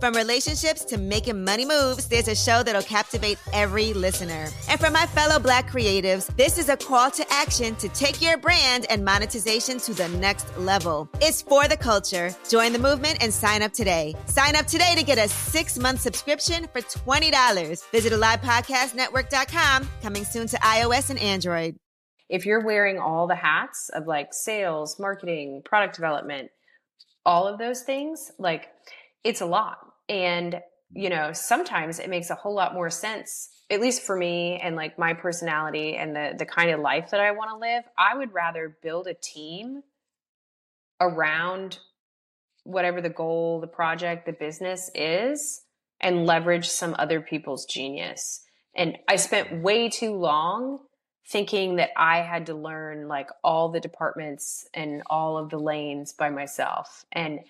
From relationships to making money moves, there's a show that'll captivate every listener. And for my fellow Black creatives, this is a call to action to take your brand and monetization to the next level. It's for the culture. Join the movement and sign up today. Sign up today to get a six month subscription for $20. Visit AlivePodcastNetwork.com, coming soon to iOS and Android. Android. If you're wearing all the hats of like sales, marketing, product development, all of those things, like it's a lot. And, you know, sometimes it makes a whole lot more sense, at least for me and like my personality and the the kind of life that I want to live. I would rather build a team around whatever the goal, the project, the business is and leverage some other people's genius. And I spent way too long thinking that I had to learn like all the departments and all of the lanes by myself. And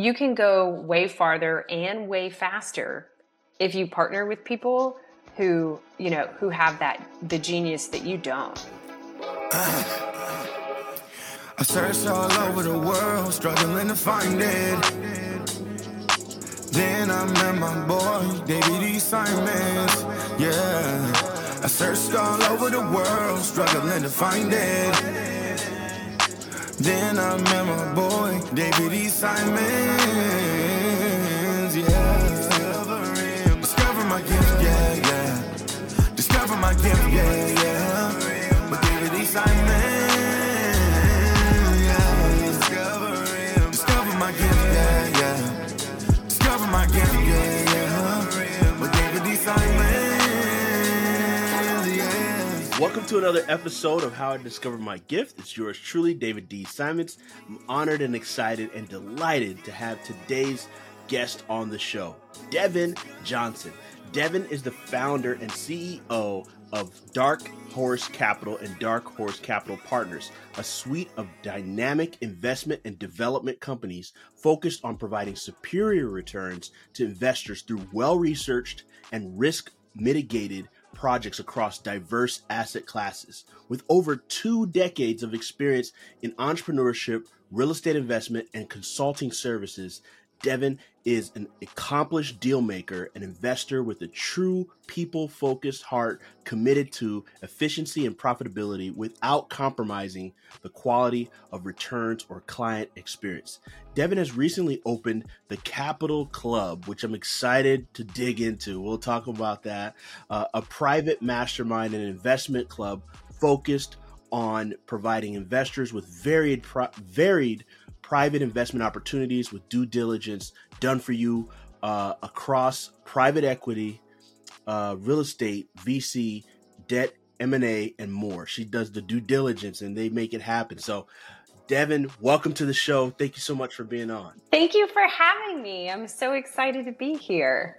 you can go way farther and way faster if you partner with people who, you know, who have that the genius that you don't. I searched all over the world, struggling to find it. Then I met my boy, David. Simons. Yeah. I searched all over the world, struggling to find it. Then I met my boy, David E. Simons, yeah. Discover my gift, yeah, yeah. Discover my gift, yeah, yeah. Welcome to another episode of How I Discovered My Gift. It's yours truly, David D. Simons. I'm honored and excited and delighted to have today's guest on the show, Devon Johnson. Devon is the founder and CEO of Dark Horse Capital and Dark Horse Capital Partners, a suite of dynamic investment and development companies focused on providing superior returns to investors through well researched and risk mitigated projects across diverse asset classes. With over two decades of experience in entrepreneurship, real estate investment, and consulting services, Devon is an accomplished deal maker, an investor with a true people focused heart committed to efficiency and profitability without compromising the quality of returns or client experience. Devon has recently opened the Capital Club, which I'm excited to dig into. We'll talk about that. Uh, a private mastermind and investment club focused on providing investors with varied, varied private investment opportunities with due diligence done for you uh, across private equity, uh, real estate, VC, debt, M&A, and more. She does the due diligence and they make it happen. So, Devon, welcome to the show. Thank you so much for being on. Thank you for having me. I'm so excited to be here.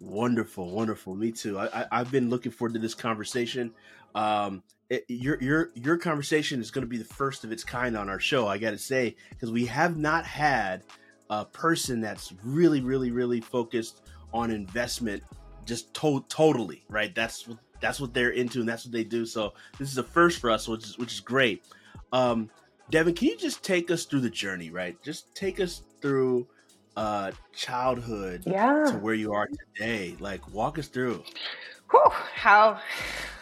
Wonderful, wonderful. Me too. I, I, have been looking forward to this conversation. Um, it, your your your conversation is going to be the first of its kind on our show. I got to say because we have not had a person that's really, really, really focused on investment, just to- totally right. That's what that's what they're into, and that's what they do. So this is a first for us, which is which is great. Um, Devon, can you just take us through the journey, right? Just take us through uh childhood yeah. to where you are today. Like walk us through. Whew, how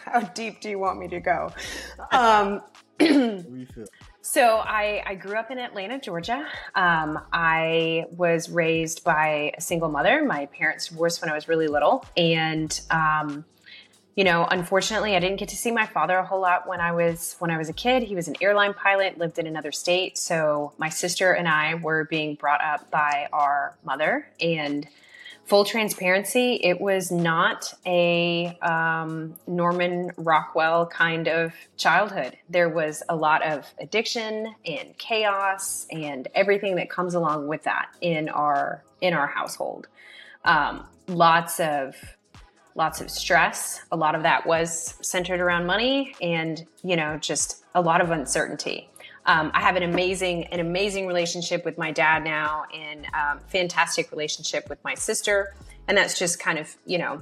how deep do you want me to go? Um, so I, I grew up in Atlanta, Georgia. Um, I was raised by a single mother. My parents divorced when I was really little, and um, you know, unfortunately, I didn't get to see my father a whole lot when I was when I was a kid. He was an airline pilot, lived in another state, so my sister and I were being brought up by our mother and full transparency, it was not a um, Norman Rockwell kind of childhood. There was a lot of addiction and chaos and everything that comes along with that in our in our household. Um, lots of lots of stress. A lot of that was centered around money and you know just a lot of uncertainty. Um, I have an amazing, an amazing relationship with my dad now, and um, fantastic relationship with my sister. And that's just kind of, you know,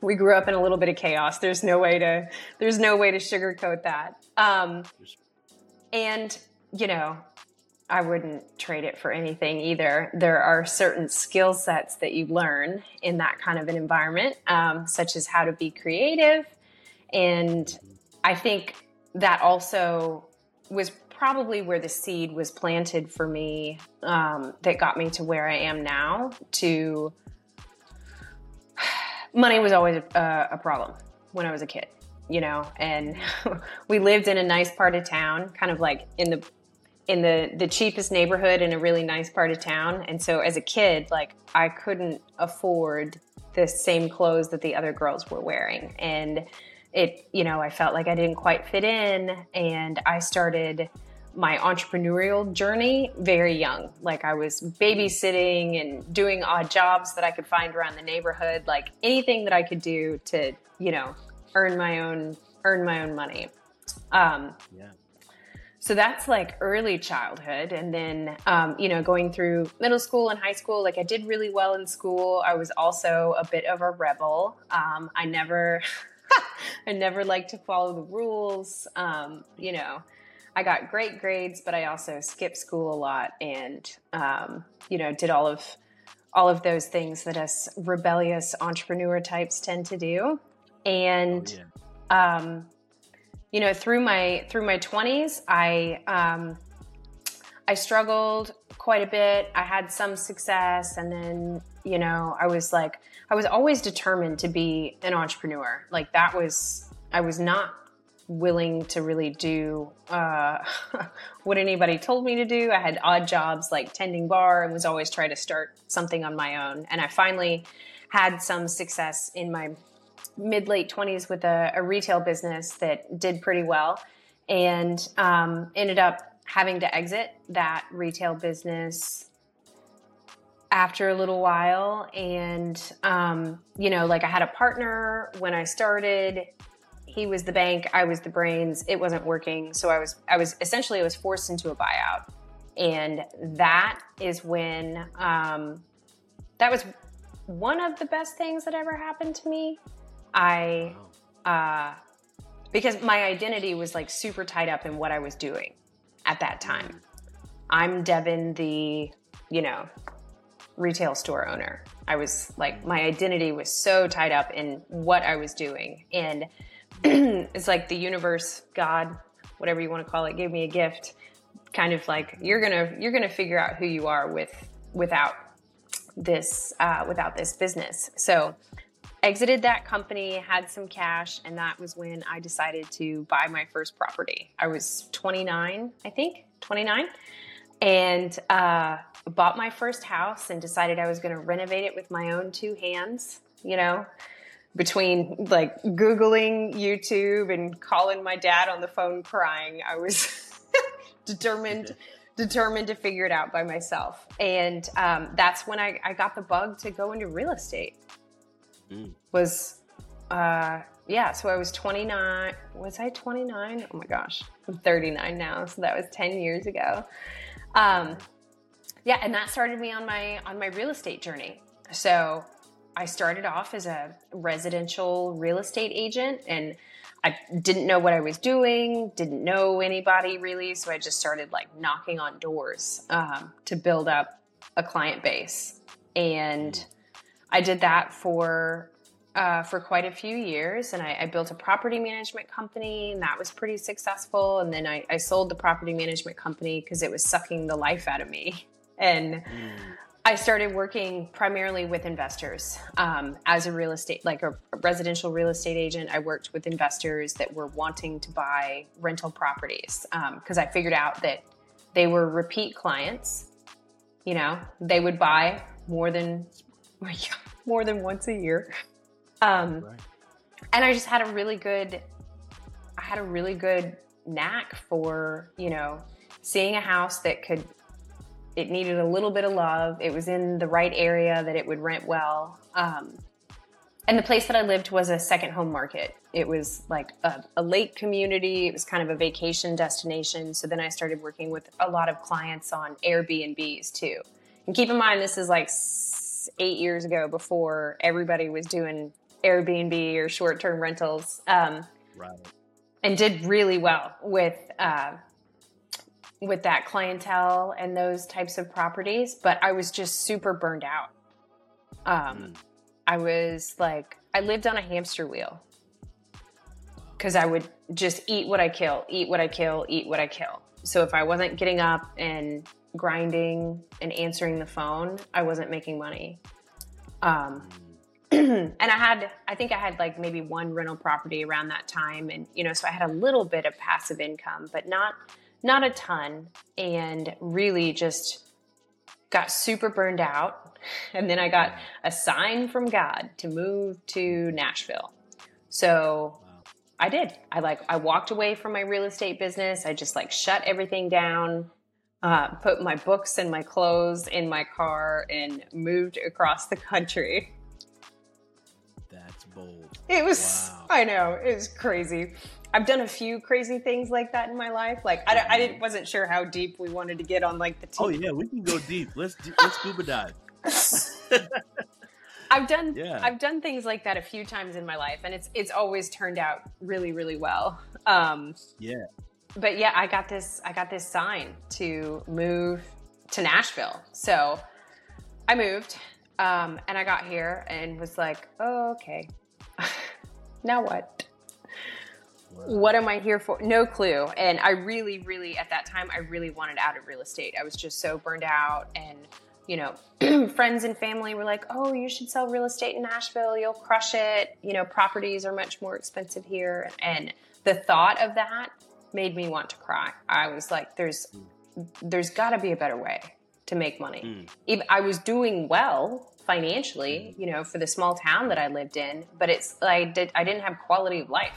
we grew up in a little bit of chaos. There's no way to there's no way to sugarcoat that. Um, and you know, I wouldn't trade it for anything either. There are certain skill sets that you learn in that kind of an environment, um, such as how to be creative. And I think that also was probably where the seed was planted for me um, that got me to where I am now. To money was always a, a problem when I was a kid, you know, and we lived in a nice part of town, kind of like in the in the the cheapest neighborhood in a really nice part of town and so as a kid like i couldn't afford the same clothes that the other girls were wearing and it you know i felt like i didn't quite fit in and i started my entrepreneurial journey very young. Like i was babysitting and doing odd jobs that i could find around the neighborhood like anything that i could do to you know earn my own earn my own money. Um, yeah. so that's like early childhood. And then um, you know going through middle school and high school like i did really well in school. I was also a bit of a rebel. Um, i never i never liked to follow the rules. Um, you know i got great grades but i also skipped school a lot and um, you know did all of all of those things that us rebellious entrepreneur types tend to do. And oh, yeah. um, you know through my through my 20s i um, i struggled quite a bit. I had some success and then you know i was like i was always determined to be an entrepreneur. Like that was i was not willing to really do uh, what anybody told me to do. I had odd jobs like tending bar and was always trying to start something on my own. And i finally had some success in my mid late 20s with a, a, retail business that did pretty well and um, ended up having to exit that retail business after a little while. And um, you know like i had a partner when i started he was the bank i was the brains it wasn't working so i was i was essentially i was forced into a buyout and that is when um, that was one of the best things that ever happened to me I, uh, because my identity was like super tied up in what I was doing at that time. I'm Devon, the, you know, retail store owner. I was like, my identity was so tied up in what I was doing. And it's like the universe, God, whatever you want to call it, gave me a gift. Kind of like you're gonna you're gonna figure out who you are with without this uh, without this business. So exited that company, had some cash, and that was when I decided to buy my first property. I was 29, I think, 29, and uh, bought my first house and decided I was going to renovate it with my own two hands, you know. Between like Googling YouTube and calling my dad on the phone crying, I was determined determined to figure it out by myself. And um, that's when I, I got the bug to go into real estate. Mm. was uh yeah so i was 29 was i 29 oh my gosh i'm 39 now so that was 10 years ago. Um yeah and that started me on my on my real estate journey. So i started off as a residential real estate agent and i didn't know what i was doing didn't know anybody really so i just started like knocking on doors um, to build up a client base and I did that for uh, for quite a few years, and I, I, built a property management company, and that was pretty successful. And then I, I sold the property management company because it was sucking the life out of me, and. Mm. I started working primarily with investors um, as a real estate, like a residential real estate agent. I worked with investors that were wanting to buy rental properties because um, I figured out that they were repeat clients. You know, they would buy more than more than once a year. Um, right. And I just had a really good, I had a really good knack for, you know, seeing a house that could, it needed a little bit of love. It was in the right area that it would rent well. Um, and the place that I lived was a second home market. It was like a, a, lake community. It was kind of a vacation destination. So then I started working with a lot of clients on Airbnbs too. And keep in mind, this is like eight years ago before everybody was doing Airbnb or short term rentals. Um, right. And did really well with uh, with that clientele and those types of properties, but I was just super burned out. Um, mm. I was like, I lived on a hamster wheel because I would just eat what I kill, eat what I kill, eat what I kill. So if I wasn't getting up and grinding and answering the phone, I wasn't making money. Um, and I had, I think I had like maybe one rental property around that time, and you know, so I had a little bit of passive income, but not not a ton, and really just got super burned out. And then I got a sign from God to move to Nashville. So I did. I like I walked away from my real estate business. I just like shut everything down, uh, put my books and my clothes in my car, and moved across the country. That's bold. It was. Wow. I know it was crazy. I've done a few crazy things like that in my life. Like I, I didn't wasn't sure how deep we wanted to get on like the. Team. Oh yeah, we can go deep. Let's let's scuba dive. I've done yeah. I've done things like that a few times in my life, and it's it's always turned out really really well. Um, yeah. But yeah, I got this I got this sign to move to Nashville, so I moved, um, and I got here and was like, oh, okay, now what? What am I here for? No clue. And I really, really, at that time, I really wanted out of real estate. I was just so burned out. And, you know, friends and family were like, oh, you should sell real estate in Nashville. You'll crush it. You know, properties are much more expensive here. And the thought of that made me want to cry. I was like, there's, there's got to be a better way to make money. Mm. I was doing well financially, you know, for the small town that I lived in, but it's I did I didn't have quality of life.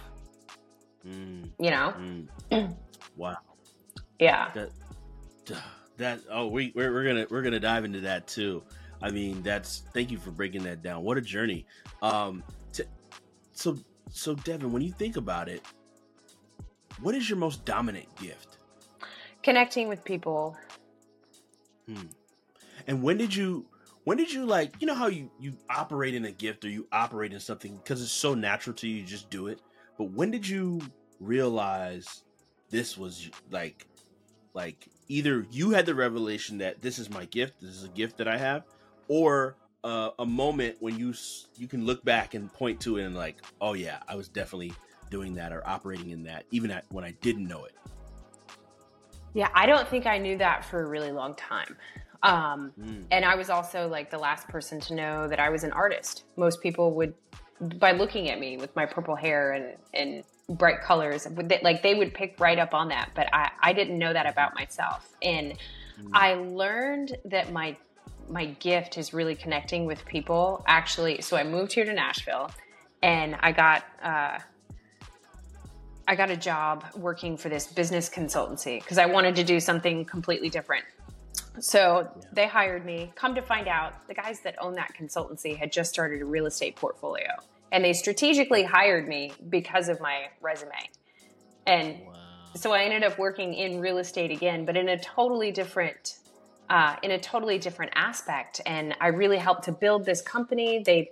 Mm. You know? Mm. wow. Yeah. That, that oh we we're, we're gonna we're gonna dive into that too. I mean that's thank you for breaking that down. What a journey. Um to, so so Devon, when you think about it, what is your most dominant gift? Connecting with people. Hmm. And when did you when did you like you know how you you operate in a gift or you operate in something because it's so natural to you, you just do it but when did you realize this was like, like either you had the revelation that this is my gift, this is a gift that I have, or uh, a moment when you you can look back and point to it and like, oh yeah, I was definitely doing that or operating in that, even at, when I didn't know it. Yeah, I don't think I knew that for a really long time. Um, mm. And I was also like the last person to know that I was an artist. Most people would by looking at me with my purple hair and, and bright colors like they would pick right up on that but i, I didn't know that about myself. And mm. i learned that my my gift is really connecting with people. Actually so i moved here to nashville and i got uh, i got a job working for this business consultancy because i wanted to do something completely different so yeah. they hired me. Come to find out, the guys that own that consultancy had just started a real estate portfolio and they strategically hired me because of my resume. And wow. so I ended up working in real estate again, but in a totally different uh, in a totally different aspect. And I really helped to build this company. They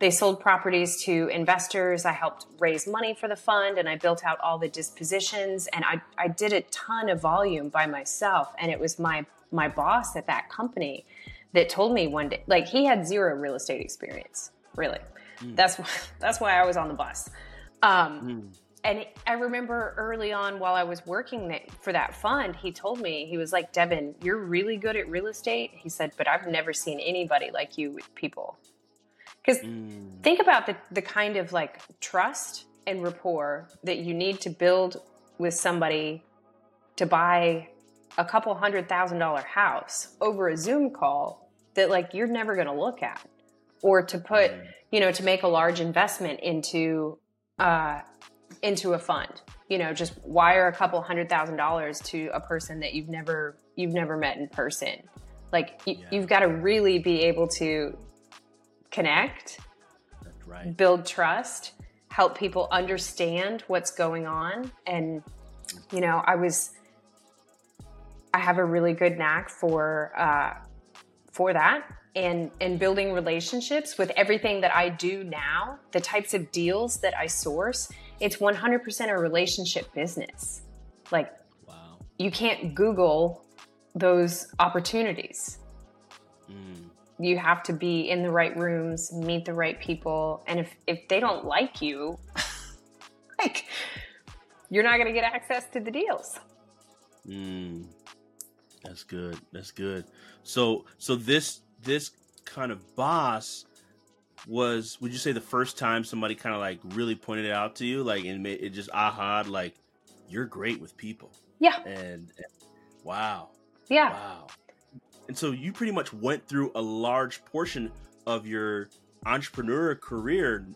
they sold properties to investors. I helped raise money for the fund and I built out all the dispositions and I, I did a ton of volume by myself. And it was my my boss at that company that told me one day, like he had zero real estate experience, really. Mm. That's that's why I was on the bus. Um, mm. And I remember early on while I was working for that fund, he told me he was like, "Devon, you're really good at real estate." He said, "But I've never seen anybody like you with people." Because mm. think about the the kind of like trust and rapport that you need to build with somebody to buy a couple hundred thousand dollar house over a Zoom call that like you're never going to look at or to put mm you know, to make a large investment into uh, into a fund. You know, just wire a couple hundred thousand dollars to a person that you've never you've never met in person. Like you, yeah. you've got to really be able to connect, right. build trust, help people understand what's going on, and you know, I was I have a really good knack for uh, for that and and building relationships with everything that I do now, the types of deals that I source, it's 100% a relationship business. Like wow. you can't google those opportunities. Mm. You have to be in the right rooms, meet the right people, and if if they don't like you, like you're not going to get access to the deals. Mm. That's good. That's good. So so this this kind of boss was would you say the first time somebody kind of like really pointed it out to you? Like and it just aha like you're great with people. Yeah. And, and wow. Yeah. Wow. And so you pretty much went through a large portion of your entrepreneur career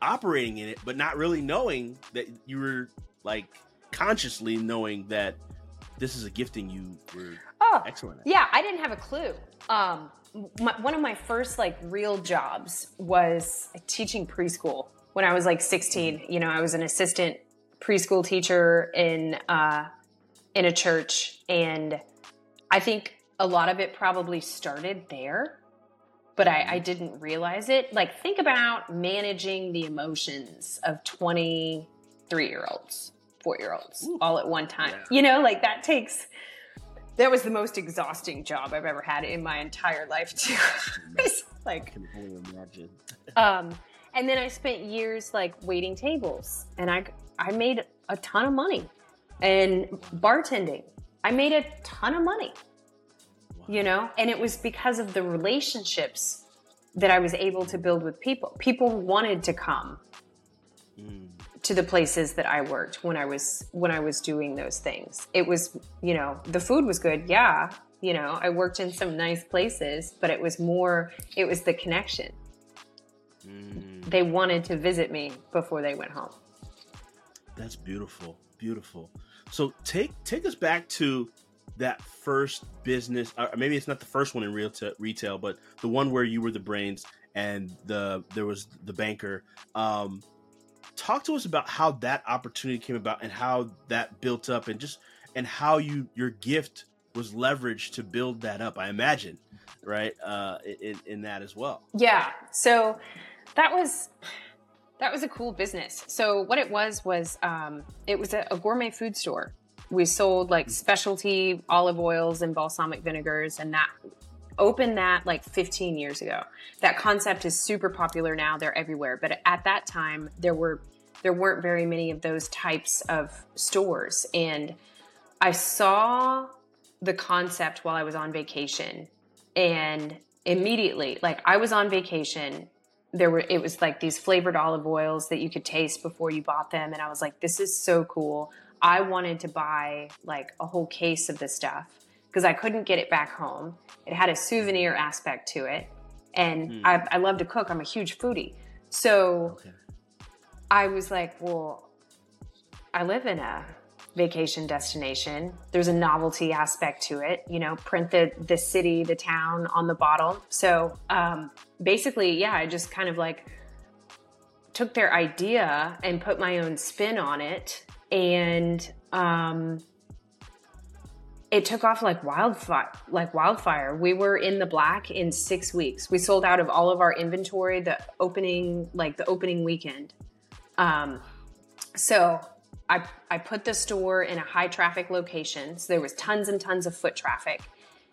operating in it but not really knowing that you were like consciously knowing that this is a gifting you were oh, excellent at. Yeah, I didn't have a clue. Um, my, one of my first like real jobs was teaching preschool when I was like 16. You know, I was an assistant preschool teacher in uh, in a church, and I think a lot of it probably started there, but I, I didn't realize it. Like, think about managing the emotions of 23 year olds four year olds all at one time. Yeah. You know, like that takes that was the most exhausting job I've ever had in my entire life too. like I can only imagine. um and then I spent years like waiting tables and I I made a ton of money. And bartending. I made a ton of money. Wow. You know, and it was because of the relationships that I was able to build with people. People wanted to come. Mm to the places that I worked when I was when I was doing those things. It was, you know, the food was good. Yeah, you know, I worked in some nice places, but it was more it was the connection. Mm. They wanted to visit me before they went home. That's beautiful. Beautiful. So take take us back to that first business or maybe it's not the first one in real t- retail but the one where you were the brains and the there was the banker um talk to us about how that opportunity came about and how that built up and just and how you your gift was leveraged to build that up i imagine right uh in, in that as well. Yeah. So that was that was a cool business. So what it was was um it was a, a gourmet food store. We sold like specialty olive oils and balsamic vinegars and that opened that like 15 years ago. That concept is super popular now. They're everywhere. But at that time, there were there weren't very many of those types of stores. And I saw the concept while I was on vacation. And immediately, like I was on vacation, there were it was like these flavored olive oils that you could taste before you bought them. And I was like, this is so cool. I wanted to buy like a whole case of this stuff because I couldn't get it back home. It had a souvenir aspect to it. And mm. I, I, love to cook. I'm a huge foodie. So okay. I was like, well, I live in a vacation destination. There's a novelty aspect to it, you know, print the, the city, the town on the bottle. So um, basically, yeah, I just kind of like took their idea and put my own spin on it. And um, it took off like wildfire like wildfire. We were in the black in six weeks. We sold out of all of our inventory the opening like the opening weekend. Um, so I, I put the store in a high traffic location. So there was tons and tons of foot traffic.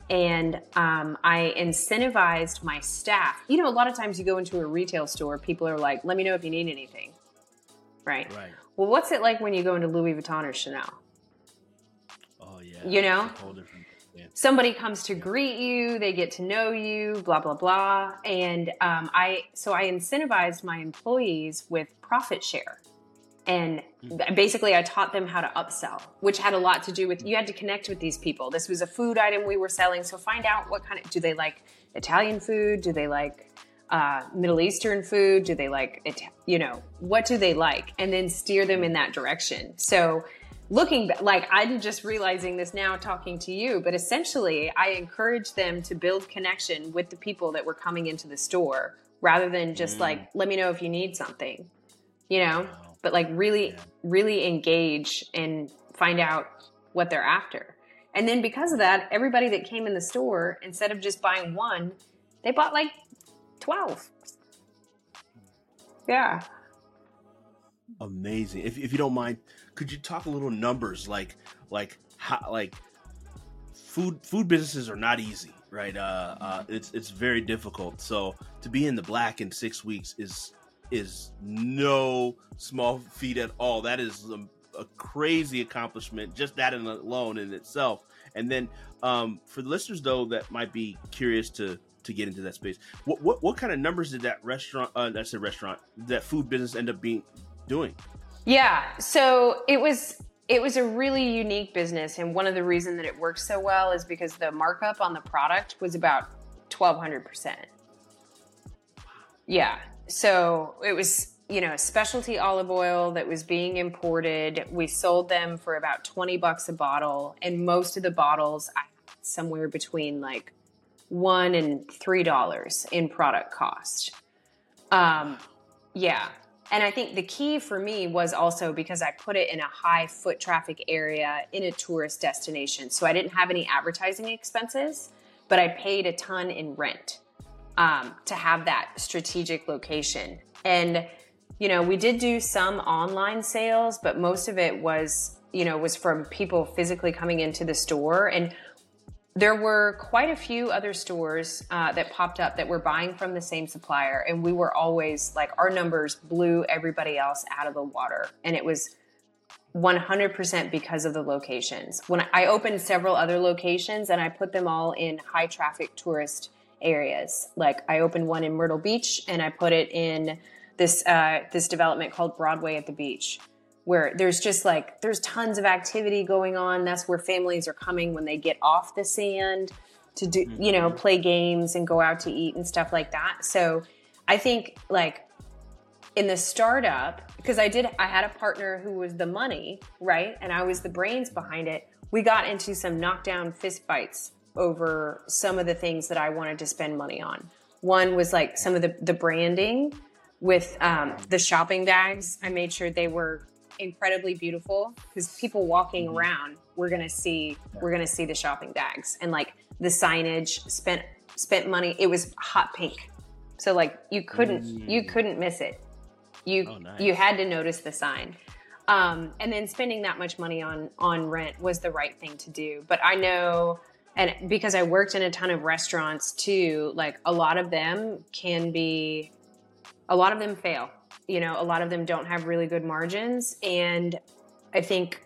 And um, i incentivized my staff. You know a lot of times you go into a retail store people are like let me know if you need anything. Right, right. well what's it like when you go into louis vuitton or chanel you know? Yeah. Somebody comes to greet you, they get to know you, blah blah blah, and um, I so I incentivized my employees with profit share, and mm-hmm. basically I taught them how to upsell, which had a lot to do with you had to connect with these people. This was a food item we were selling, so find out what kind of do they like Italian food? Do they like uh, Middle Eastern food? Do they like, you know, what do they like? And then steer them in that direction. So looking like I'm just realizing this now talking to you, but essentially I encourage them to build connection with the people that were coming into the store rather than just mm. like, let me know if you need something, you know, wow. but like really, yeah. really engage and find out what they're after. And then because of that, everybody that came in the store, instead of just buying one, They bought like 12. Yeah. Amazing. If, if you don't mind, could you talk a little numbers like like how like food food businesses are not easy, right? Uh, uh it's it's very difficult. So to be in the black in 6 weeks is is no small feat at all. That is a, a crazy accomplishment just that in alone in itself. And then um, for the listeners though that might be curious to to get into that space, what what, what kind of numbers did that restaurant? Uh, that's a restaurant. That food business end up being doing? Yeah, so it was it was a really unique business, and one of the reasons that it worked so well is because the markup on the product was about twelve hundred percent. Yeah, so it was you know specialty olive oil that was being imported. We sold them for about twenty bucks a bottle, and most of the bottles somewhere between like one and three dollars in product cost. Um, yeah, and I think the key for me was also because I put it in a high foot traffic area in a tourist destination. So I didn't have any advertising expenses, but I paid a ton in rent um, to have that strategic location. And, you know, we did do some online sales, but most of it was, you know, was from people physically coming into the store. And there were quite a few other stores uh, that popped up that were buying from the same supplier and we were always like our numbers blew everybody else out of the water. And it was 100% because of the locations. When i opened several other locations and i put them all in high traffic tourist areas like i opened one in myrtle beach and i put it in this uh, this development called broadway at the beach where there's just like there's tons of activity going on. That's where families are coming when they get off the sand to do mm-hmm. you know play games and go out to eat and stuff like that. So i think like in the startup because i did i had a partner who was the money right? And i was the brains behind it. We got into some knockdown fist fights over some of the things that i wanted to spend money on. One was like some of the, the branding with um, the shopping bags. I made sure they were incredibly beautiful because people walking mm-hmm. around we're gonna see we're gonna see the shopping bags and like the signage spent spent money. It was hot pink. So like you couldn't mm. you couldn't miss it. You oh, nice. you had to notice the sign. Um, and then spending that much money on on rent was the right thing to do. But i know and because i worked in a ton of restaurants too like a lot of them can be a lot of them fail you know, a lot of them don't have really good margins. And I think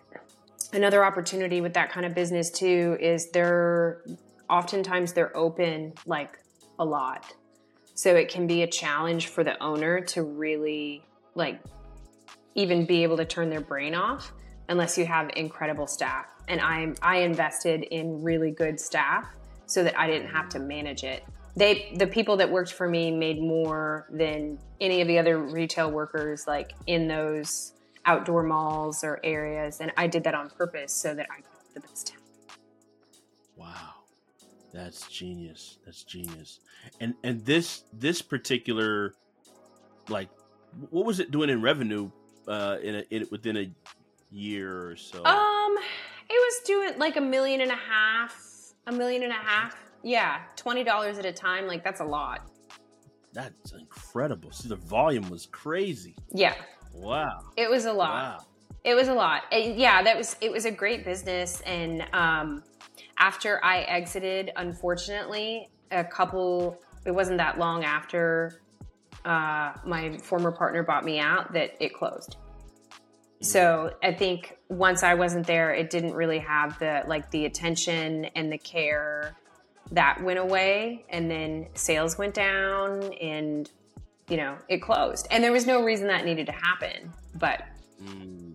another opportunity with that kind of business too is they're oftentimes they're open like a lot. So it can be a challenge for the owner to really like even be able to turn their brain off unless you have incredible staff. And I I invested in really good staff so that I didn't have to manage it they the people that worked for me made more than any of the other retail workers like in those outdoor malls or areas. And i did that on purpose so that i got the best wow. That's genius. That's genius. And and this this particular like what was it doing in revenue uh in, a, in within a year or so? Um it was doing like a million and a half a million and a half yeah, twenty dollars at a time, like that's a lot. That's incredible. See, the volume was crazy. Yeah. Wow. It was a lot. Wow. It was a lot. And yeah, that was it was a great business and um after I exited, unfortunately, a couple it wasn't that long after uh, my former partner bought me out that it closed. Mm. So I think once I wasn't there, it didn't really have the like the attention and the care that went away and then sales went down and you know it closed. And there was no reason that needed to happen but mm.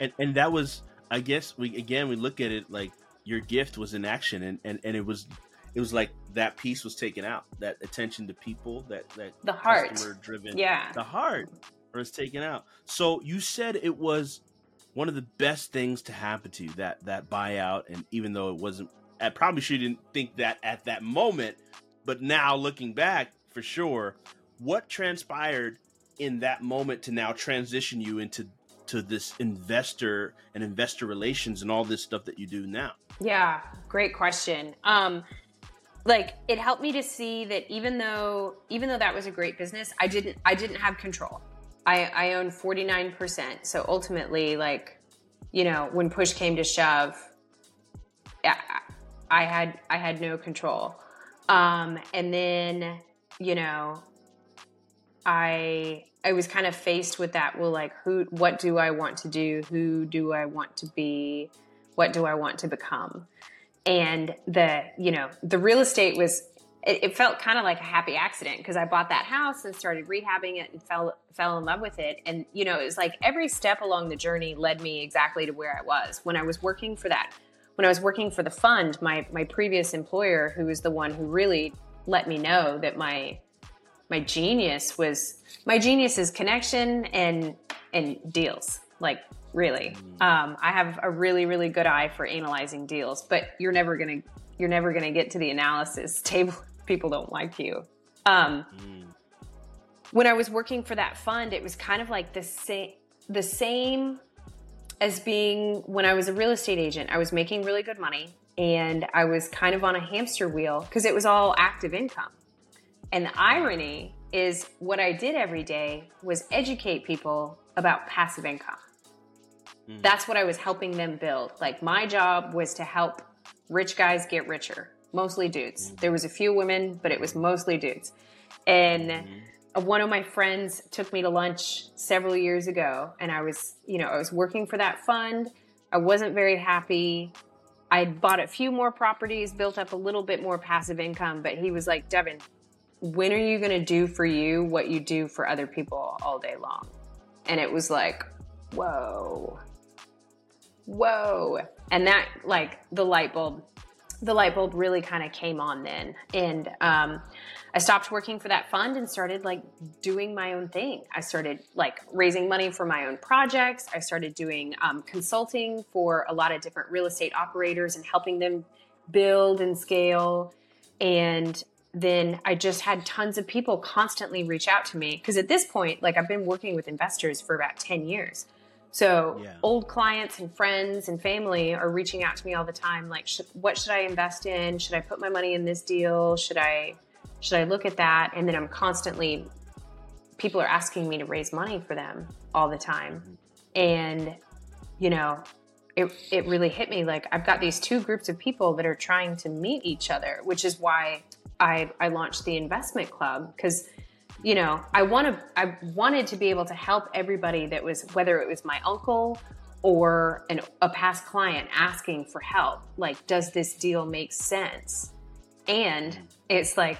and and that was i guess we again we look at it like your gift was in action and and, and it was it was like that piece was taken out that attention to people that that the heart. driven yeah. the heart was taken out. So you said it was one of the best things to happen to you that that buyout and even though it wasn't I probably shouldn't think that at that moment, but now looking back, for sure, what transpired in that moment to now transition you into to this investor and investor relations and all this stuff that you do now? Yeah, great question. Um, like it helped me to see that even though even though that was a great business, I didn't I didn't have control. I I owned 49%. So ultimately like you know, when push came to shove, I, I had I had no control. Um and then, you know, I I was kind of faced with that. Well, like, who? What do I want to do? Who do I want to be? What do I want to become? And the you know the real estate was it, it felt kind of like a happy accident because I bought that house and started rehabbing it and fell fell in love with it. And you know it was like every step along the journey led me exactly to where I was when I was working for that. When I was working for the fund, my my previous employer, who was the one who really let me know that my my genius was my genius is connection and and deals like really mm. um, i have a really really good eye for analyzing deals but you're never gonna you're never gonna get to the analysis table people don't like you um, mm. when i was working for that fund it was kind of like the same the same as being when i was a real estate agent i was making really good money and i was kind of on a hamster wheel because it was all active income and the irony is what I did every day was educate people about passive income. Mm. That's what I was helping them build. Like my job was to help rich guys get richer, mostly dudes. Mm. There was a few women, but it was mostly dudes. And mm. One of my friends took me to lunch several years ago and I was, you know, I was working for that fund. I wasn't very happy. I bought a few more properties, built up a little bit more passive income, but he was like, Devon, when are you going to do for you what you do for other people all day long? And it was like, whoa, whoa. And that, like, the light bulb, the light bulb really kind of came on then. And um, I stopped working for that fund and started, like, doing my own thing. I started, like, raising money for my own projects. I started doing um, consulting for a lot of different real estate operators and helping them build and scale. And then I just had tons of people constantly reach out to me because at this point, like I've been working with investors for about 10 years. So yeah. old clients and friends and family are reaching out to me all the time like what should I invest in? Should I put my money in this deal? Should I should I look at that? And then I'm constantly people are asking me to raise money for them all the time. And you know, it it really hit me like I've got these two groups of people that are trying to meet each other, which is why I, I launched the investment club because you know i want to i wanted to be able to help everybody that was whether it was my uncle or an, a past client asking for help like does this deal make sense and it's like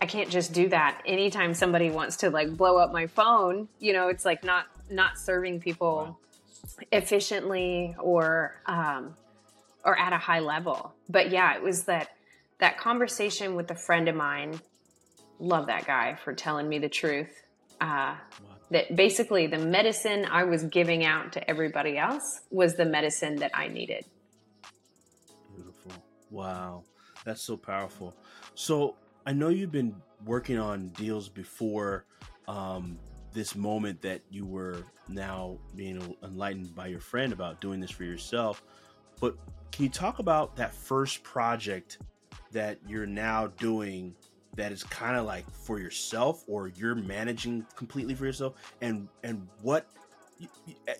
i can't just do that anytime somebody wants to like blow up my phone you know it's like not not serving people efficiently or um or at a high level but yeah it was that that conversation with a friend of mine, love that guy for telling me the truth. Uh, that basically the medicine I was giving out to everybody else was the medicine that I needed. Beautiful. Wow. That's so powerful. So I know you've been working on deals before um, this moment that you were now being enlightened by your friend about doing this for yourself. But can you talk about that first project that you're now doing that is kind of like for yourself or you're managing completely for yourself and and what you,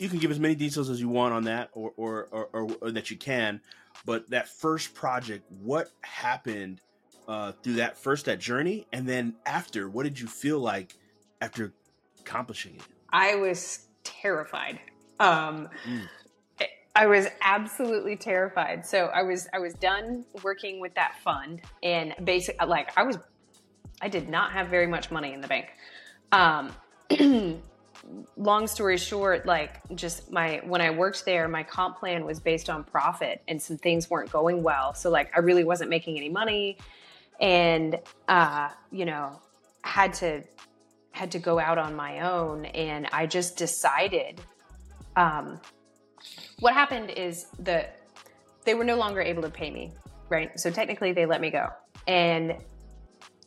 you can give as many details as you want on that or or, or, or, or that you can but that first project what happened uh, through that first that journey and then after what did you feel like after accomplishing it i was terrified um, mm. I was absolutely terrified. So I was I was done working with that fund and basically like I was I did not have very much money in the bank. Um, long story short, like just my when I worked there, my comp plan was based on profit and some things weren't going well. So like I really wasn't making any money and uh, you know, had to had to go out on my own and I just decided um, what happened is that they were no longer able to pay me, right? So technically they let me go. And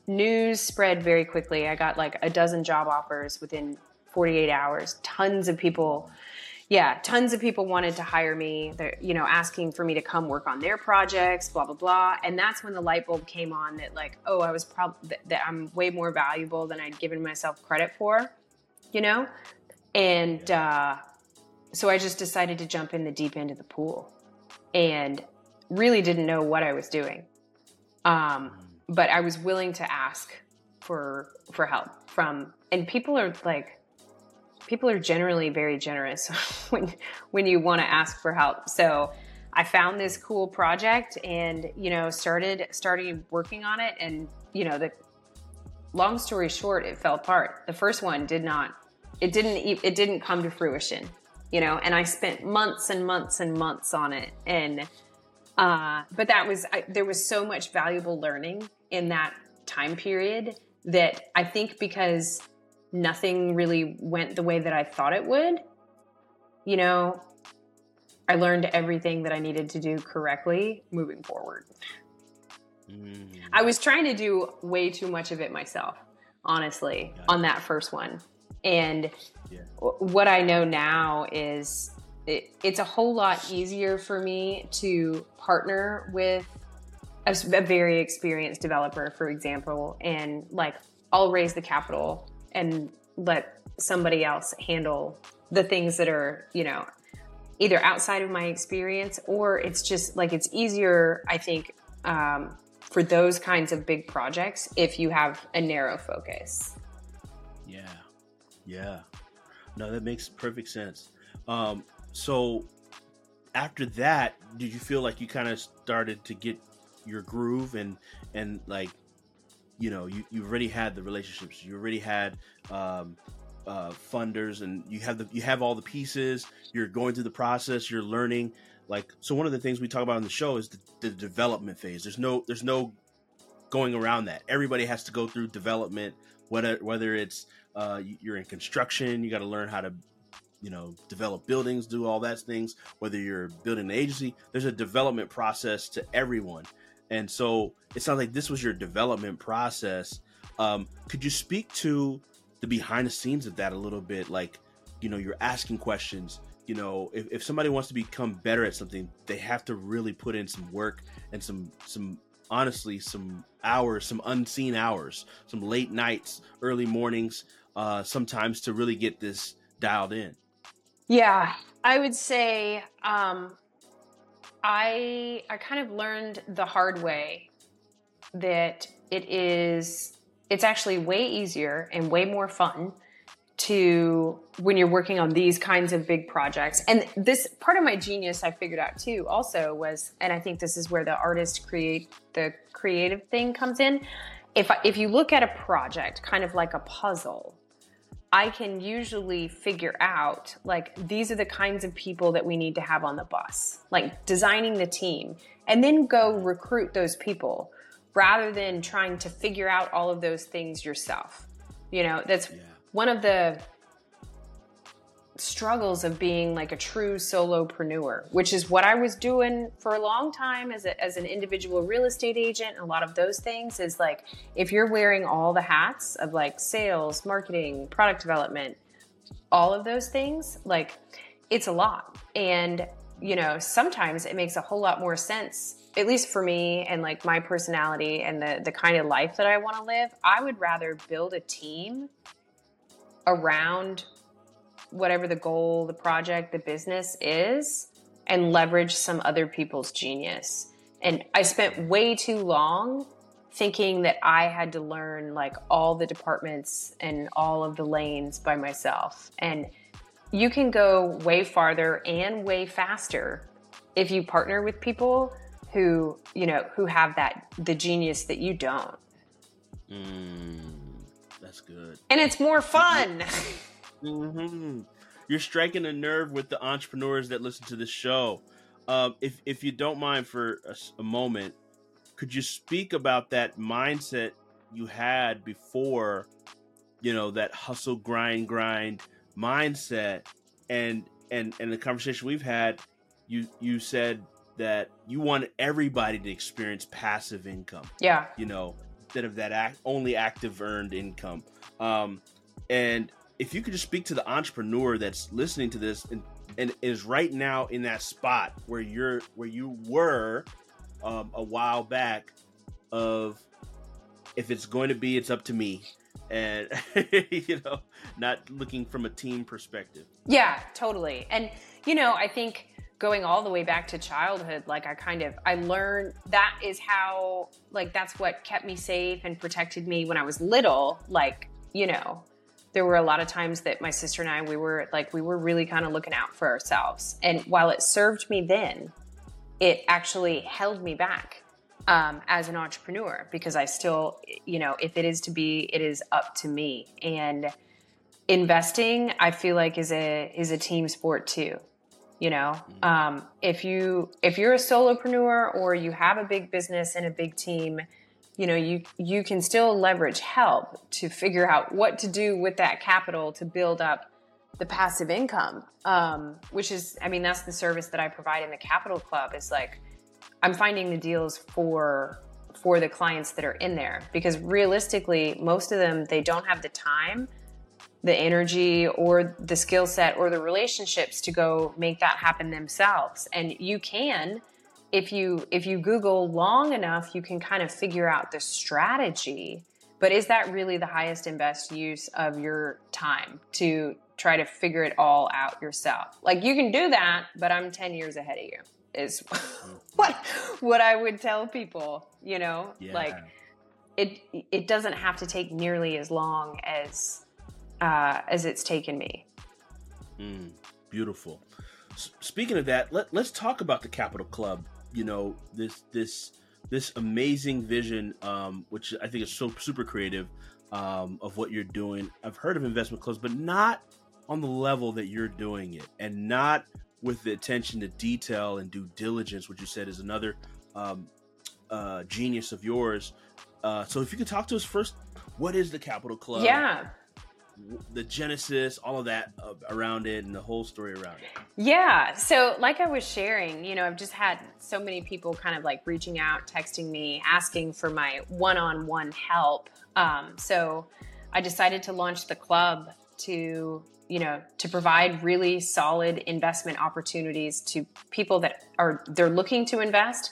news spread very quickly. I got like a dozen job offers within 48 hours. Tons of people yeah, tons of people wanted to hire me. They're, you know, asking for me to come work on their projects, blah blah blah. And that's when the light bulb came on that like, oh, I was probably that, that I'm way more valuable than I'd given myself credit for, you know. And uh, so I just decided to jump in the deep end of the pool, and really didn't know what I was doing. Um, but I was willing to ask for for help from, and people are like people are generally very generous when when you want to ask for help. So I found this cool project and you know started started working on it and you know the long story short it fell apart. The first one did not it didn't it didn't come to fruition, you know, and I spent months and months and months on it and uh, but that was I, there was so much valuable learning in that time period that I think because nothing really went the way that I thought it would, you know, I learned everything that I needed to do correctly moving forward. Mm. I was trying to do way too much of it myself, honestly, yeah. on that first one. And yeah. what I know now is it, it's a whole lot easier for me to partner with a, a very experienced developer, for example, and like I'll raise the capital and let somebody else handle the things that are, you know, either outside of my experience or it's just like it's easier, I think, um, for those kinds of big projects if you have a narrow focus. Yeah. Yeah. No, that makes perfect sense. Um, so after that, did you feel like you kind of started to get your groove and and like you know you, you already had the relationships. You already had um, uh, funders and you have the you have all the pieces. You're going through the process. You're learning. Like so one of the things we talk about on the show is the, the development phase. There's no there's no going around that. Everybody has to go through development whether whether it's uh, you're in construction you got to learn how to you know develop buildings do all that things whether you're building an agency there's a development process to everyone and so it sounds like this was your development process. Um, could you speak to the behind the scenes of that a little bit? Like, you know, you're asking questions. You know, if, if somebody wants to become better at something, they have to really put in some work and some some honestly some hours, some unseen hours, some late nights, early mornings, uh, sometimes to really get this dialed in. Yeah, I would say um, I I kind of learned the hard way that it is it's actually way easier and way more fun to when you're working on these kinds of big projects. And this part of my genius I figured out too also was and I think this is where the artist create the creative thing comes in. If if you look at a project kind of like a puzzle, I can usually figure out like these are the kinds of people that we need to have on the bus, like designing the team, and then go recruit those people rather than trying to figure out all of those things yourself. You know, that's yeah. one of the struggles of being like a true solopreneur, which is what I was doing for a long time as, a, as an individual real estate agent. A lot of those things is like if you're wearing all the hats of like sales, marketing, product development, all of those things, like it's a lot. And, you know, sometimes it makes a whole lot more sense at least for me and like my personality and the the kind of life that I want to live, I would rather build a team around whatever the goal, the project, the business is and leverage some other people's genius. And I spent way too long thinking that I had to learn like all the departments and all of the lanes by myself. And you can go way farther and way faster if you partner with people who, you know, who have that the genius that you don't. Mm, that's good. And it's more fun. Mm-hmm. You're striking a nerve with the entrepreneurs that listen to this show. Um, if if you don't mind for a, a moment, could you speak about that mindset you had before? You know that hustle, grind, grind mindset, and and and the conversation we've had. You you said that you want everybody to experience passive income. Yeah. You know, instead of that act, only active earned income. Um, and if you could just speak to the entrepreneur that's listening to this and and is right now in that spot where you're where you were um, a while back of if it's going to be, it's up to me, and you know, not looking from a team perspective. Yeah, totally. And you know, I think going all the way back to childhood, like I kind of I learned that is how like that's what kept me safe and protected me when I was little. Like you know, there were a lot of times that my sister and I we were like we were really kind of looking out for ourselves, and while it served me then, it actually held me back um, as an entrepreneur because I still, you know, if it is to be, it is up to me. And investing, I feel like is a is a team sport too. You know, mm-hmm. um, if you if you're a solopreneur or you have a big business and a big team, you know, you you can still leverage help to figure out what to do with that capital to build up the passive income. Um, which is, I mean, that's the service that I provide in the Capital Club. Is like I'm finding the deals for for the clients that are in there because realistically most of them they don't have the time the energy or the skill set or the relationships to go make that happen themselves and you can if you if you google long enough you can kind of figure out the strategy but is that really the highest and best use of your time to try to figure it all out yourself like you can do that but i'm 10 years ahead of you is what what I would tell people, you know? Yeah. Like it it doesn't have to take nearly as long as uh, as it's taken me. Mm, beautiful. S- speaking of that, let, let's talk about the Capital Club. You know this this this amazing vision, um, which I think is so super creative um, of what you're doing. I've heard of investment clubs, but not on the level that you're doing it, and not with the attention to detail and due diligence, which you said is another um, uh, genius of yours. Uh, so, if you could talk to us first, what is the Capital Club? Yeah. The genesis, all of that uh, around it, and the whole story around it. Yeah. So, like I was sharing, you know, I've just had so many people kind of like reaching out, texting me, asking for my one on one help. Um, so, I decided to launch the club to you know to provide really solid investment opportunities to people that are they're looking to invest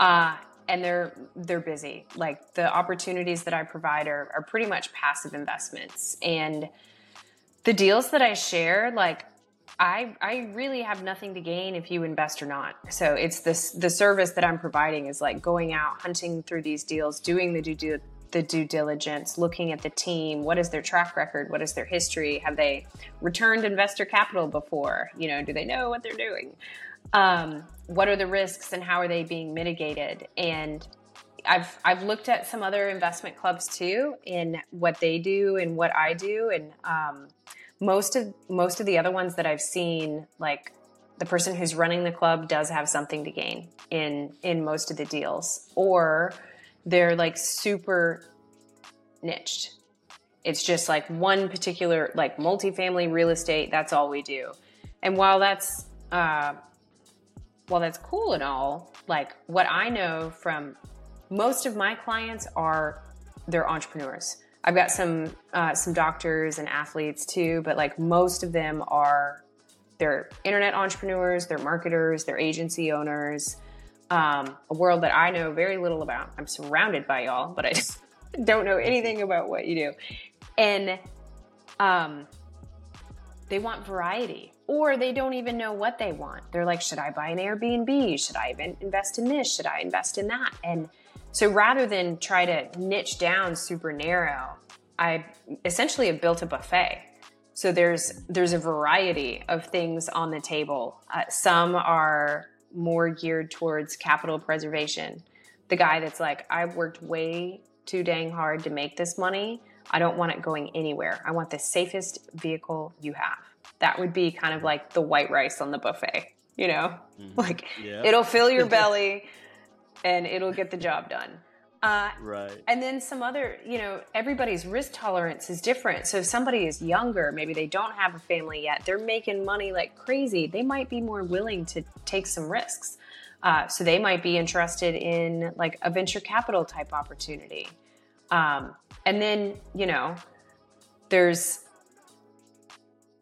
uh, and they're they're busy like the opportunities that i provide are, are pretty much passive investments and the deals that i share like I, I really have nothing to gain if you invest or not. So it's this the service that I'm providing is like going out hunting through these deals, doing the due the due diligence, looking at the team. What is their track record? What is their history? Have they returned investor capital before? You know, do they know what they're doing? Um, what are the risks and how are they being mitigated? And I've I've looked at some other investment clubs too in what they do and what I do, and um, most of most of the other ones that I've seen, like the person who's running the club does have something to gain in in most of the deals, or they're like super niched. It's just like one particular, like multifamily real estate. That's all we do. And while that's, uh, while that's cool and all, like what I know from most of my clients are they're entrepreneurs. I've got some uh, some doctors and athletes too, but like most of them are they're internet entrepreneurs, they're marketers, they're agency owners, um, a world that I know very little about. I'm surrounded by y'all, but I just don't know anything about what you do. And um, they want variety, or they don't even know what they want. They're like, should I buy an Airbnb? Should I even invest in this? Should I invest in that? And so rather than try to niche down super narrow, I essentially have built a buffet. So there's there's a variety of things on the table. Uh, some are more geared towards capital preservation. The guy that's like, I've worked way too dang hard to make this money. I don't want it going anywhere. I want the safest vehicle you have. That would be kind of like the white rice on the buffet, you know? Mm-hmm. Like yeah. it'll fill your belly and it'll get the job done. Uh, right. And then some other, you know, everybody's risk tolerance is different. So if somebody is younger, maybe they don't have a family yet, they're making money like crazy, they might be more willing to take some risks. Uh, so they might be interested in like a venture capital type opportunity. Um, and then, you know, there's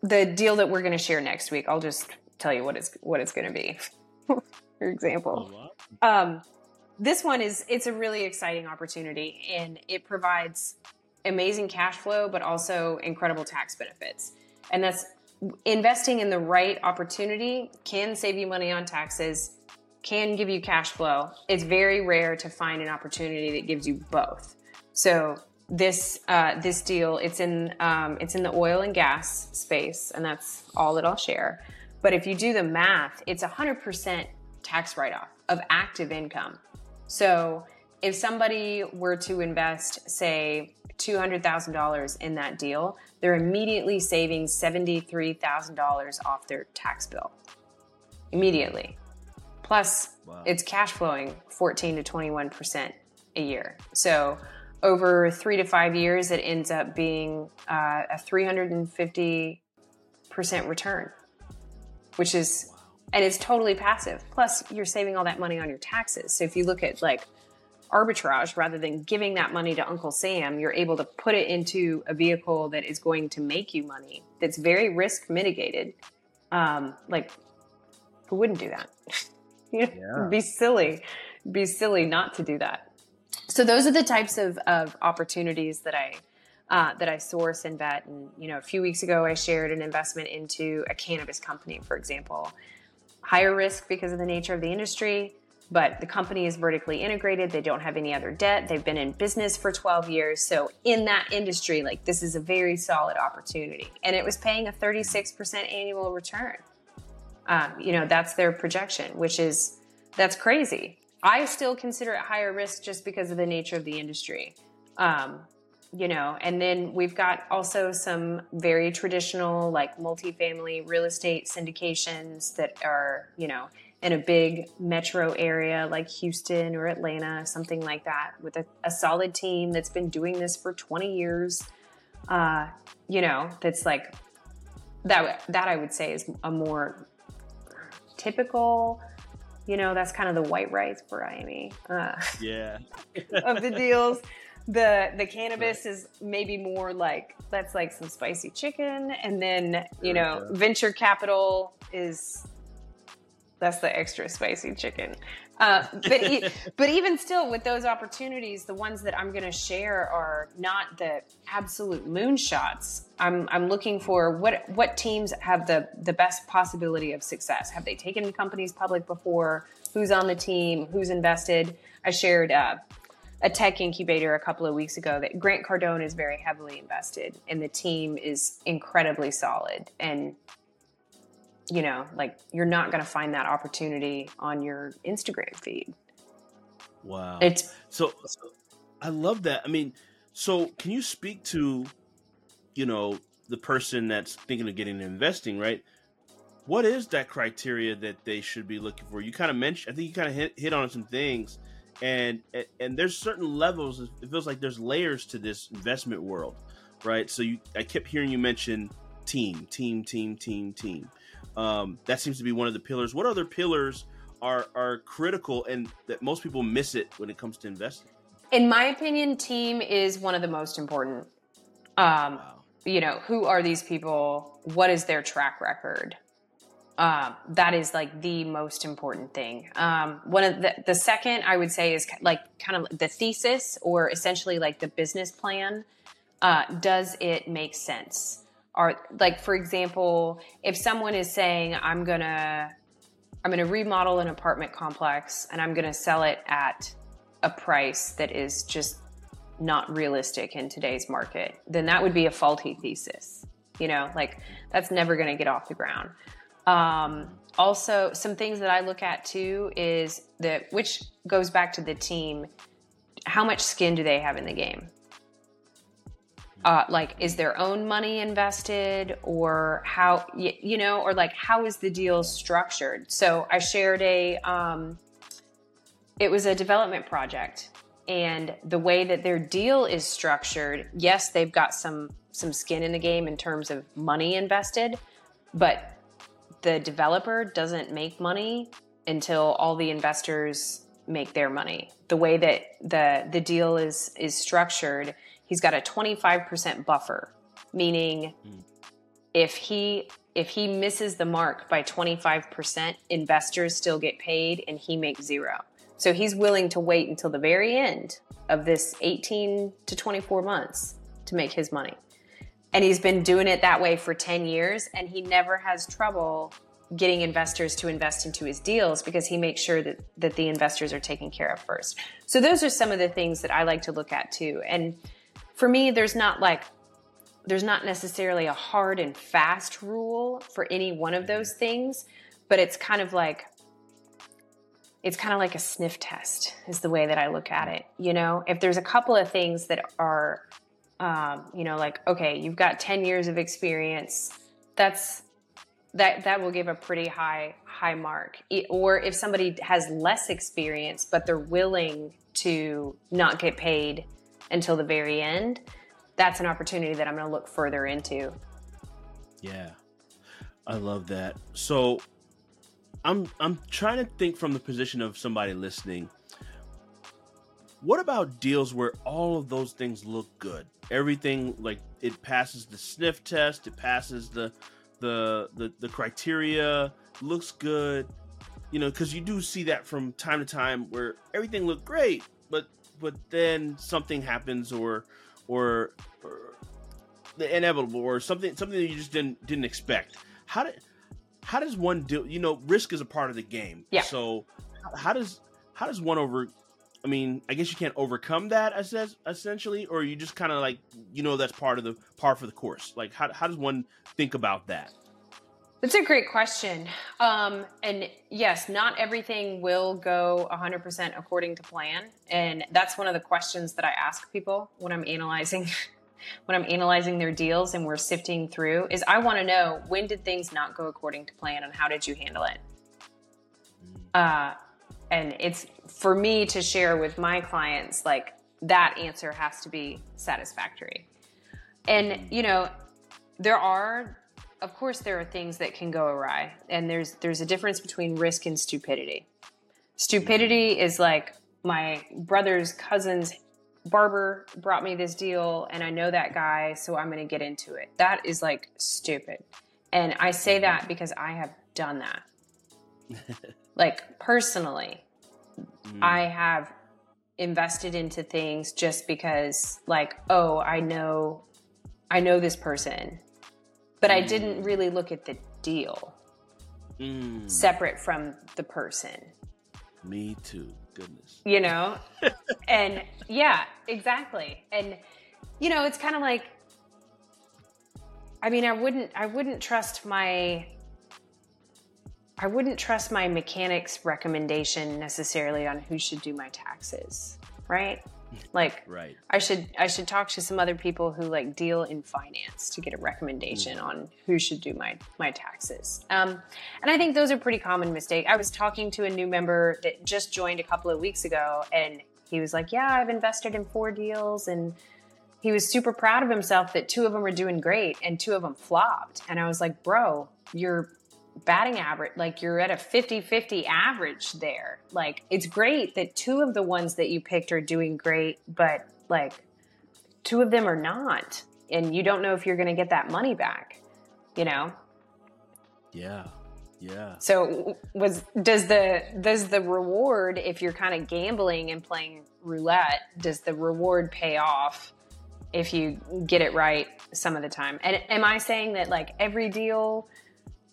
the deal that we're going to share next week. I'll just tell you what it's what it's going to be. For example, um, this one is it's a really exciting opportunity, and it provides amazing cash flow, but also incredible tax benefits. And that's investing in the right opportunity can save you money on taxes, can give you cash flow. It's very rare to find an opportunity that gives you both. So this uh, this deal it's in um, it's in the oil and gas space, and that's all that I'll share. But if you do the math, it's a hundred percent tax write off of active income. So if somebody were to invest, say, $200,000 in that deal, they're immediately saving $73,000 off their tax bill. Immediately. Plus, wow. it's cash flowing 14 to 21% a year. So, over three to five years, it ends up being uh, a 350% return, which is, and it's totally passive. Plus, you're saving all that money on your taxes. So, if you look at like arbitrage rather than giving that money to Uncle Sam, you're able to put it into a vehicle that is going to make you money, that's very risk mitigated. Um, like, who wouldn't do that? you know, yeah. Be silly, be silly not to do that. So those are the types of, of opportunities that I uh, that I source and vet. And you know, a few weeks ago, I shared an investment into a cannabis company, for example. Higher risk because of the nature of the industry but the company is vertically integrated. They don't have any other debt. They've been in business for 12 years. So, in that industry, like this is a very solid opportunity. And it was paying a 36% annual return. Um, you know, that's their projection, which is that's crazy. I still consider it higher risk just because of the nature of the industry. Um, you know, and then we've got also some very traditional, like multifamily real estate syndications that are, you know, in a big metro area like Houston or Atlanta, something like that, with a, a solid team that's been doing this for 20 years. Uh, you know, that's like that. That I would say is a more typical. You know, that's kind of the white rice variety. Uh, yeah, of the deals. The the cannabis is maybe more like that's like some spicy chicken, and then you know, venture capital is that's the extra spicy chicken. Uh, but e- but even still, with those opportunities, the ones that I'm going to share are not the absolute moonshots. I'm I'm looking for what what teams have the the best possibility of success. Have they taken companies public before? Who's on the team? Who's invested? I shared. Uh, a tech incubator a couple of weeks ago that Grant Cardone is very heavily invested and the team is incredibly solid and you know, like you're not going to find that opportunity on your Instagram feed. Wow. It's so, so I love that. I mean, so can you speak to, you know, the person that's thinking of getting investing, right? What is that criteria that they should be looking for? You kind of mentioned, I think you kind of hit, hit on some things, and and there's certain levels. It feels like there's layers to this investment world, right? So you, I kept hearing you mention team, team, team, team, team. Um, that seems to be one of the pillars. What other pillars are are critical and that most people miss it when it comes to investing? In my opinion, team is one of the most important. Um, wow. You know, who are these people? What is their track record? Um, that is like the most important thing. Um, one of the, the second I would say is like kind of the thesis or essentially like the business plan. Uh, does it make sense? are like for example if someone is saying i'm gonna i'm gonna remodel an apartment complex and i'm gonna sell it at a price that is just not realistic in today's market then that would be a faulty thesis you know like that's never gonna get off the ground. Um, also some things that i look at too is that which goes back to the team how much skin do they have in the game? Uh, like is their own money invested or how you know or like how is the deal structured? So i shared a um, it was a development project and the way that their deal is structured yes they've got some some skin in the game in terms of money invested but the developer doesn't make money until all the investors make their money the way that the the deal is is structured he's got a 25% buffer, meaning mm. if he if he misses the mark by 25%, investors still get paid and he makes zero. So he's willing to wait until the very end of this 18 to 24 months to make his money. And he's been doing it that way for 10 years and he never has trouble getting investors to invest into his deals because he makes sure that that the investors are taken care of first. So those are some of the things that I like to look at too. And for me there's not like there's not necessarily a hard and fast rule for any one of those things, but it's kind of like it's kind of like a sniff test is the way that I look at it. You know, if there's a couple of things that are, um, you know, like okay, you've got ten years of experience, that's that that will give a pretty high high mark. Or if somebody has less experience but they're willing to not get paid until the very end, that's an opportunity that I'm going to look further into. Yeah. I love that. So I'm I'm trying to think from the position of somebody listening. What about deals where all of those things look good? Everything like it passes the sniff test, it passes the the the, the criteria, looks good. You know, because you do see that from time to time where everything looked great, but but then something happens or or, or the inevitable or something something that you just didn't didn't expect. How did how does one deal? You know, risk is a part of the game. Yeah. So how does how does one over? I mean, I guess you can't overcome that essentially, or you just kind of like you know that's part of the par for the course. Like how how does one think about that? That's a great question. Um, and yes, not everything will go 100% according to plan. And that's one of the questions that I ask people when I'm analyzing when I'm analyzing their deals and we're sifting through is I want to know when did things not go according to plan and how did you handle it? Uh, and it's for me to share with my clients like that answer has to be satisfactory. And you know, there are of course there are things that can go awry and there's there's a difference between risk and stupidity stupidity is like my brother's cousin's barber brought me this deal and i know that guy so i'm going to get into it that is like stupid and i say that because i have done that like personally mm. i have invested into things just because like oh i know i know this person but I didn't mm. really look at the deal mm. separate from the person. Me too. Goodness. You know? and yeah, exactly. And you know, it's kind of like I mean, I wouldn't I wouldn't trust my I wouldn't trust my mechanic's recommendation necessarily on who should do my taxes, right? Like, right. I should I should talk to some other people who like deal in finance to get a recommendation mm on who should do my my taxes. Um, and I think those are pretty common mistake. I was talking to a new member that just joined a couple of weeks ago, and he was like, "Yeah, I've invested in four deals," and he was super proud of himself that two of them were doing great and two of them flopped. And I was like, "Bro, you're batting average like you're at a 50-50 average there. Like it's great that two of the ones that you picked are doing great but like two of them are not and you don't know if you're going to get that money back you know? Yeah yeah. So was does the does the reward if you're kind of gambling and playing roulette does the reward pay off if you get it right some of the time? And am i saying that like every deal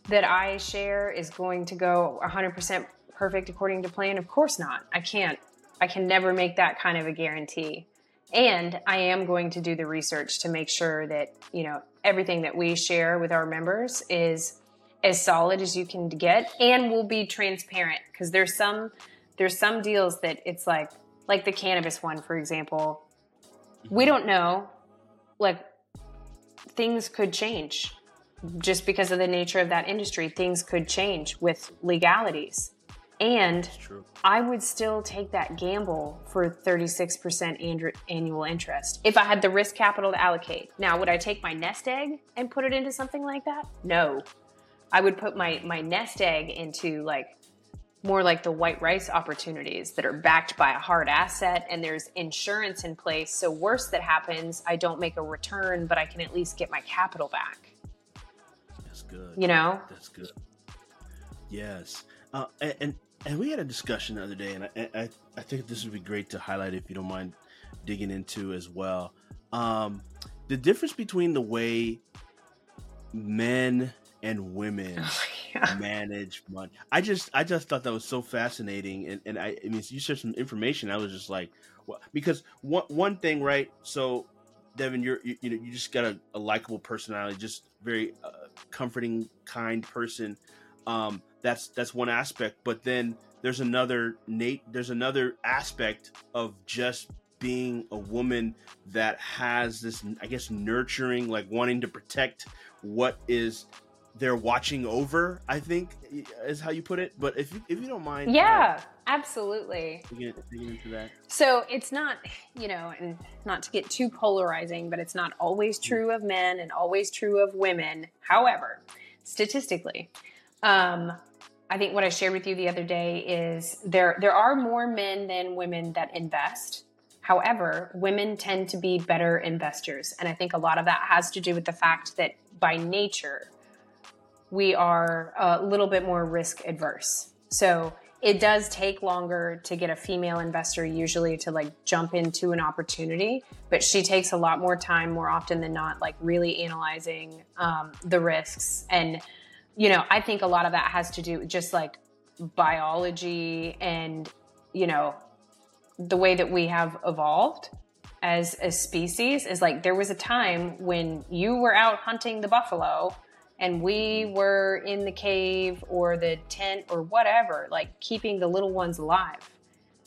that I share is going to go 100% perfect according to plan? Of course not. I can't. I can never make that kind of a guarantee. And I am going to do the research to make sure that, you know, everything that we share with our members is as solid as you can get and we'll be transparent because there's some there's some deals that it's like like the cannabis one for example. We don't know like things could change just because of the nature of that industry, things could change with legalities. And I would still take that gamble for 36% annual interest if I had the risk capital to allocate. Now, would I take my nest egg and put it into something like that? No. I would put my, my nest egg into like more like the white rice opportunities that are backed by a hard asset and there's insurance in place. So, worst that happens, I don't make a return, but I can at least get my capital back good. You know? That's good. Yes. Uh, and, and, and we had a discussion the other day, and I, I I think this would be great to highlight if you don't mind digging into as well. Um, the difference between the way men and women oh, yeah. manage money. I just I just thought that was so fascinating, and, and I, I mean you shared some information. I was just like, well, because one one thing, right? So, Devon, you're you, you know you just got a, a likable personality, just very uh, comforting, kind person. Um, that's that's one aspect, but then there's another Nate. There's another aspect of just being a woman that has this, I guess, nurturing, like wanting to protect what is they're watching over. I think is how you put it. But if you, if you don't mind, yeah, uh, absolutely. Digging, digging into that. So it's not, you know, and not to get too polarizing, but it's not always mm. true of men and always true of women. However, statistically, um, I think what I shared with you the other day is there there are more men than women that invest. However, women tend to be better investors, and I think a lot of that has to do with the fact that by nature we are a little bit more risk adverse. So it does take longer to get a female investor usually to like jump into an opportunity, but she takes a lot more time more often than not, like really analyzing um, the risks. And, you know, I think a lot of that has to do with just like biology and, you know, the way that we have evolved as a species is like there was a time when you were out hunting the buffalo and we were in the cave or the tent or whatever, like keeping the little ones alive.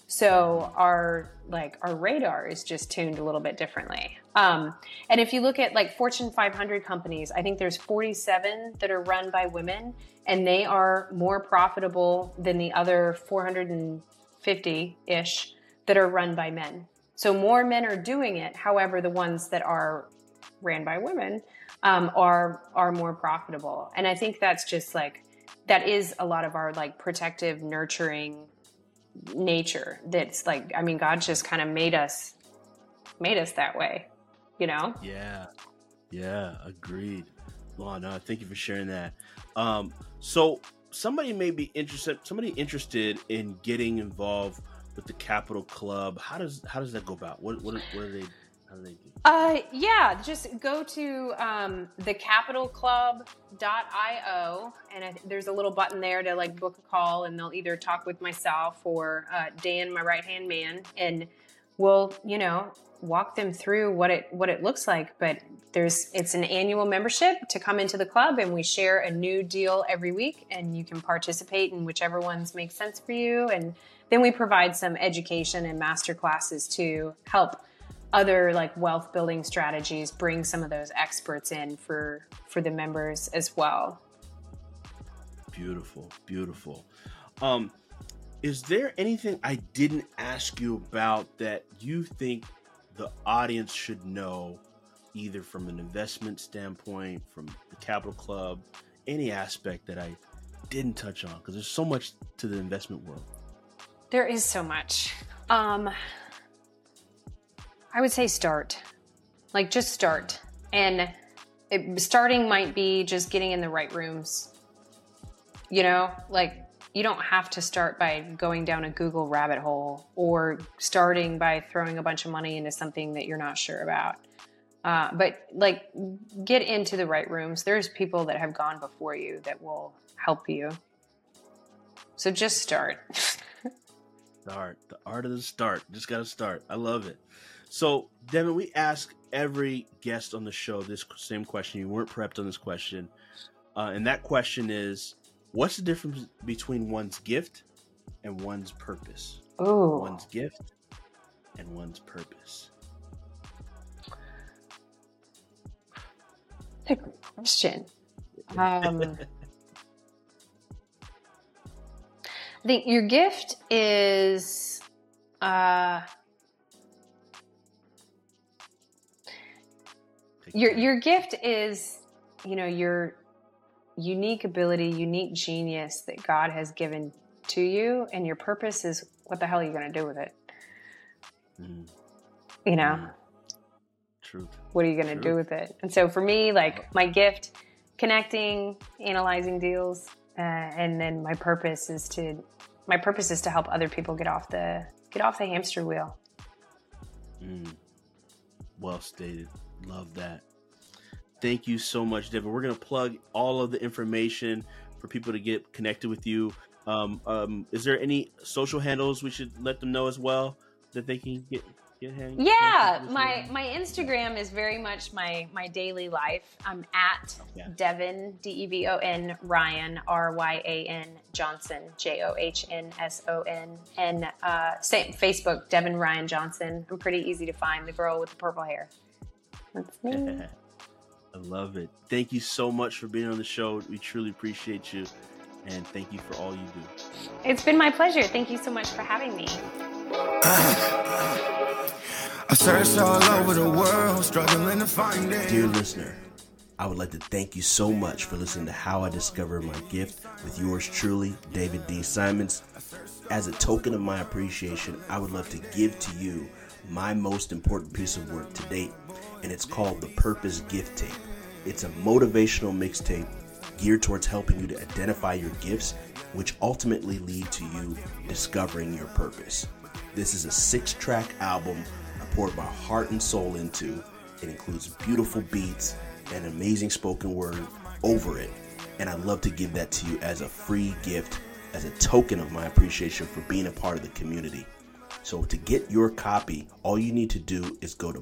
So our like our radar is just tuned a little bit differently. Um, and if you look at like Fortune 500 companies, I think there's 47 that are run by women, and they are more profitable than the other 450 ish that are run by men. So more men are doing it. However, the ones that are ran by women um, are are more profitable. And I think that's just like that is a lot of our like protective, nurturing nature. That's like I mean, God just kind of made us made us that way, you know? Yeah, yeah, agreed. Well, no, thank you for sharing that. Um, so somebody may be interested. Somebody interested in getting involved with the Capital Club. How does how does that go about? What what, what are they how do they do? Uh, yeah, just go to um, thecapitalclub.io and I, there's a little button there to like book a call and they'll either talk with myself or uh, Dan, my right hand man, and we'll, you know, walk them through what it what it looks like. But there's it's an annual membership to come into the club and we share a new deal every week and you can participate in whichever ones make sense for you. And then we provide some education and master classes to help other like wealth building strategies bring some of those experts in for for the members as well? Beautiful beautiful. Um is there anything i didn't ask you about that you think the audience should know either from an investment standpoint from the capital club any aspect that i didn't touch on? Because there's so much to the investment world. There is so much. Um I would say start. Like just start. And it, starting might be just getting in the right rooms. You know, like you don't have to start by going down a Google rabbit hole or starting by throwing a bunch of money into something that you're not sure about. Uh, but like, get into the right rooms. There's people that have gone before you that will help you. So just start. start. The art of the start. Just got to start. I love it. So, Devon, we ask every guest on the show this same question. You weren't prepped on this question. Uh, and that question is what's the difference between one's gift and one's purpose? Oh. One's gift and one's purpose. Good question. Um, I think your gift is uh, your your gift is you know your unique ability unique genius that god has given to you and your purpose is what the hell are you going to do with it mm. you know mm. truth what are you going to do with it and so for me like my gift connecting, analyzing deals, uh, and then my purpose is to my purpose is to help other people get off the get off the hamster wheel. Mm. Well stated. Love that. Thank you so much, Devon. We're gonna plug all of the information for people to get connected with you. Um, um, is there any social handles we should let them know as well that they can get yeah, my my Instagram is very much my my daily life. I'm at yeah. Devon D E V O N Ryan R Y A N Johnson J O H N S O N and uh, same Facebook Devon Ryan Johnson. I'm pretty easy to find. The girl with the purple hair. That's me. I love it. Thank you so much for being on the show. We truly appreciate you, and thank you for all you do. It's been my pleasure. Thank you so much for having me. I searched all over the world, struggling to find it. Dear listener, I would like to thank you so much for listening to How I Discovered My Gift with yours truly, David D. Simons. As a token of my appreciation, I would love to give to you my most important piece of work to date, and it's called the Purpose Gift Tape. It's a motivational mixtape geared towards helping you to identify your gifts, which ultimately lead to you discovering your purpose. This is a six track album I poured my heart and soul into. It includes beautiful beats and amazing spoken word over it. And I'd love to give that to you as a free gift, as a token of my appreciation for being a part of the community. So to get your copy, all you need to do is go to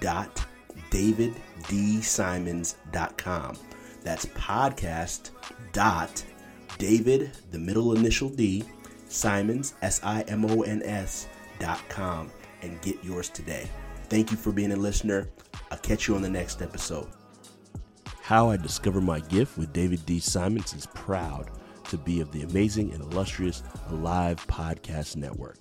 podcast.daviddsimons.com. That's podcast dot David, the middle initial D, Simons, S I M O N S dot com and get yours today. Thank you for being a listener. I'll catch you on the next episode. How I Discover My Gift with David D. Simons is proud to be of the amazing and illustrious Alive Podcast Network.